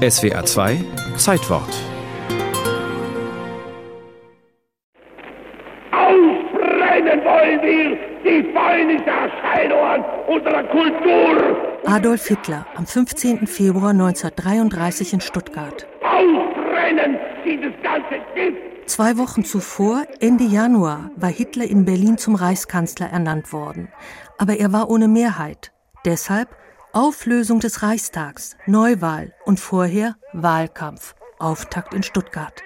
SWA 2 Zeitwort. Aufbrennen wollen wir die feindliche Erscheinungen unserer Kultur. Adolf Hitler am 15. Februar 1933 in Stuttgart. Aufbrennen dieses ganze Gift. Zwei Wochen zuvor, Ende Januar, war Hitler in Berlin zum Reichskanzler ernannt worden. Aber er war ohne Mehrheit. Deshalb Auflösung des Reichstags, Neuwahl und vorher Wahlkampf, Auftakt in Stuttgart.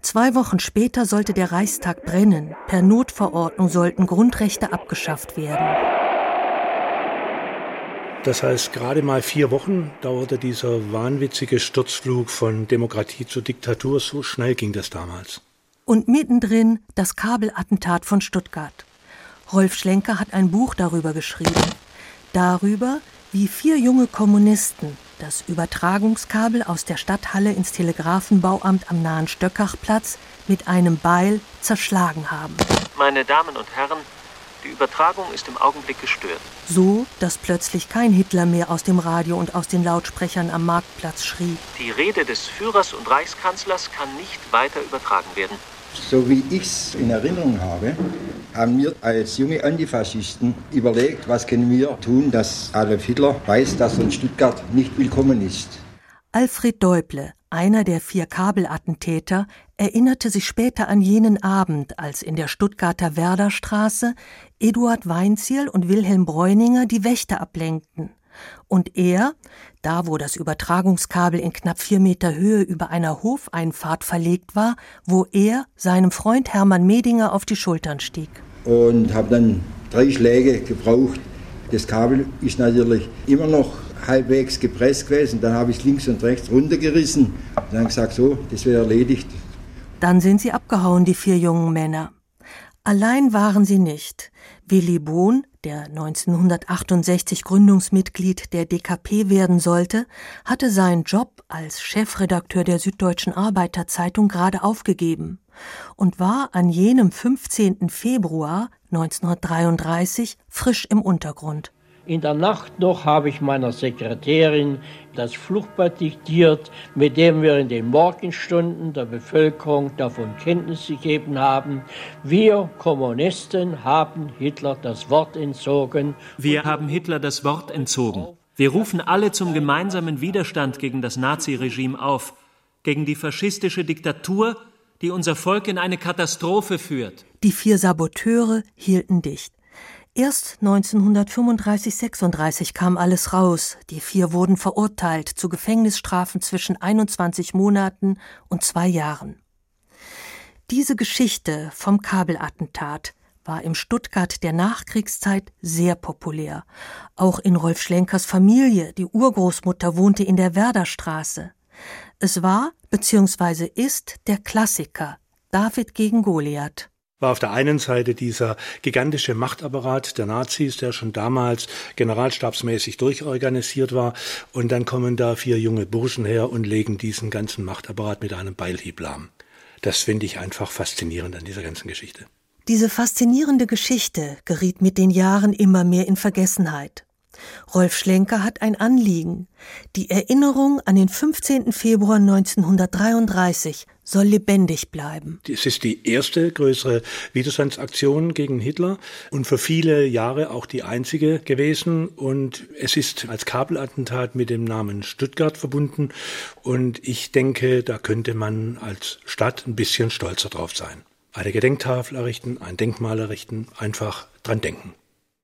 Zwei Wochen später sollte der Reichstag brennen. Per Notverordnung sollten Grundrechte abgeschafft werden. Das heißt, gerade mal vier Wochen dauerte dieser wahnwitzige Sturzflug von Demokratie zur Diktatur. So schnell ging das damals. Und mittendrin das Kabelattentat von Stuttgart. Rolf Schlenker hat ein Buch darüber geschrieben. Darüber, wie vier junge Kommunisten das Übertragungskabel aus der Stadthalle ins Telegrafenbauamt am nahen Stöckachplatz mit einem Beil zerschlagen haben. Meine Damen und Herren, die Übertragung ist im Augenblick gestört. So, dass plötzlich kein Hitler mehr aus dem Radio und aus den Lautsprechern am Marktplatz schrie. Die Rede des Führers und Reichskanzlers kann nicht weiter übertragen werden. So wie ich es in Erinnerung habe, haben wir als junge Antifaschisten überlegt, was können wir tun, dass Adolf Hitler weiß, dass er in Stuttgart nicht willkommen ist. Alfred Deuble, einer der vier Kabelattentäter, erinnerte sich später an jenen Abend, als in der Stuttgarter Werderstraße Eduard Weinziel und Wilhelm Bräuninger die Wächter ablenkten. Und er, da wo das Übertragungskabel in knapp vier Meter Höhe über einer Hofeinfahrt verlegt war, wo er seinem Freund Hermann Medinger auf die Schultern stieg. Und habe dann drei Schläge gebraucht. Das Kabel ist natürlich immer noch halbwegs gepresst gewesen. Dann habe ich es links und rechts runtergerissen und dann gesagt, so, das wäre erledigt. Dann sind sie abgehauen, die vier jungen Männer. Allein waren sie nicht. Willy Bohn, der 1968 Gründungsmitglied der DKP werden sollte, hatte seinen Job als Chefredakteur der Süddeutschen Arbeiterzeitung gerade aufgegeben und war an jenem 15. Februar 1933 frisch im Untergrund. In der Nacht noch habe ich meiner Sekretärin das Fluchtblatt diktiert, mit dem wir in den Morgenstunden der Bevölkerung davon Kenntnis gegeben haben, wir Kommunisten haben Hitler das Wort entzogen. Wir haben Hitler das Wort entzogen. Wir rufen alle zum gemeinsamen Widerstand gegen das Naziregime auf, gegen die faschistische Diktatur, die unser Volk in eine Katastrophe führt. Die vier Saboteure hielten dicht. Erst 1935-36 kam alles raus. Die vier wurden verurteilt zu Gefängnisstrafen zwischen 21 Monaten und zwei Jahren. Diese Geschichte vom Kabelattentat war im Stuttgart der Nachkriegszeit sehr populär. Auch in Rolf Schlenkers Familie, die Urgroßmutter wohnte in der Werderstraße. Es war bzw. ist der Klassiker David gegen Goliath war auf der einen Seite dieser gigantische Machtapparat der Nazis, der schon damals generalstabsmäßig durchorganisiert war. Und dann kommen da vier junge Burschen her und legen diesen ganzen Machtapparat mit einem Beilhieb lahm. Das finde ich einfach faszinierend an dieser ganzen Geschichte. Diese faszinierende Geschichte geriet mit den Jahren immer mehr in Vergessenheit. Rolf Schlenker hat ein Anliegen. Die Erinnerung an den 15. Februar 1933 soll lebendig bleiben. Es ist die erste größere Widerstandsaktion gegen Hitler und für viele Jahre auch die einzige gewesen. Und es ist als Kabelattentat mit dem Namen Stuttgart verbunden. Und ich denke, da könnte man als Stadt ein bisschen stolzer drauf sein. Eine Gedenktafel errichten, ein Denkmal errichten, einfach dran denken.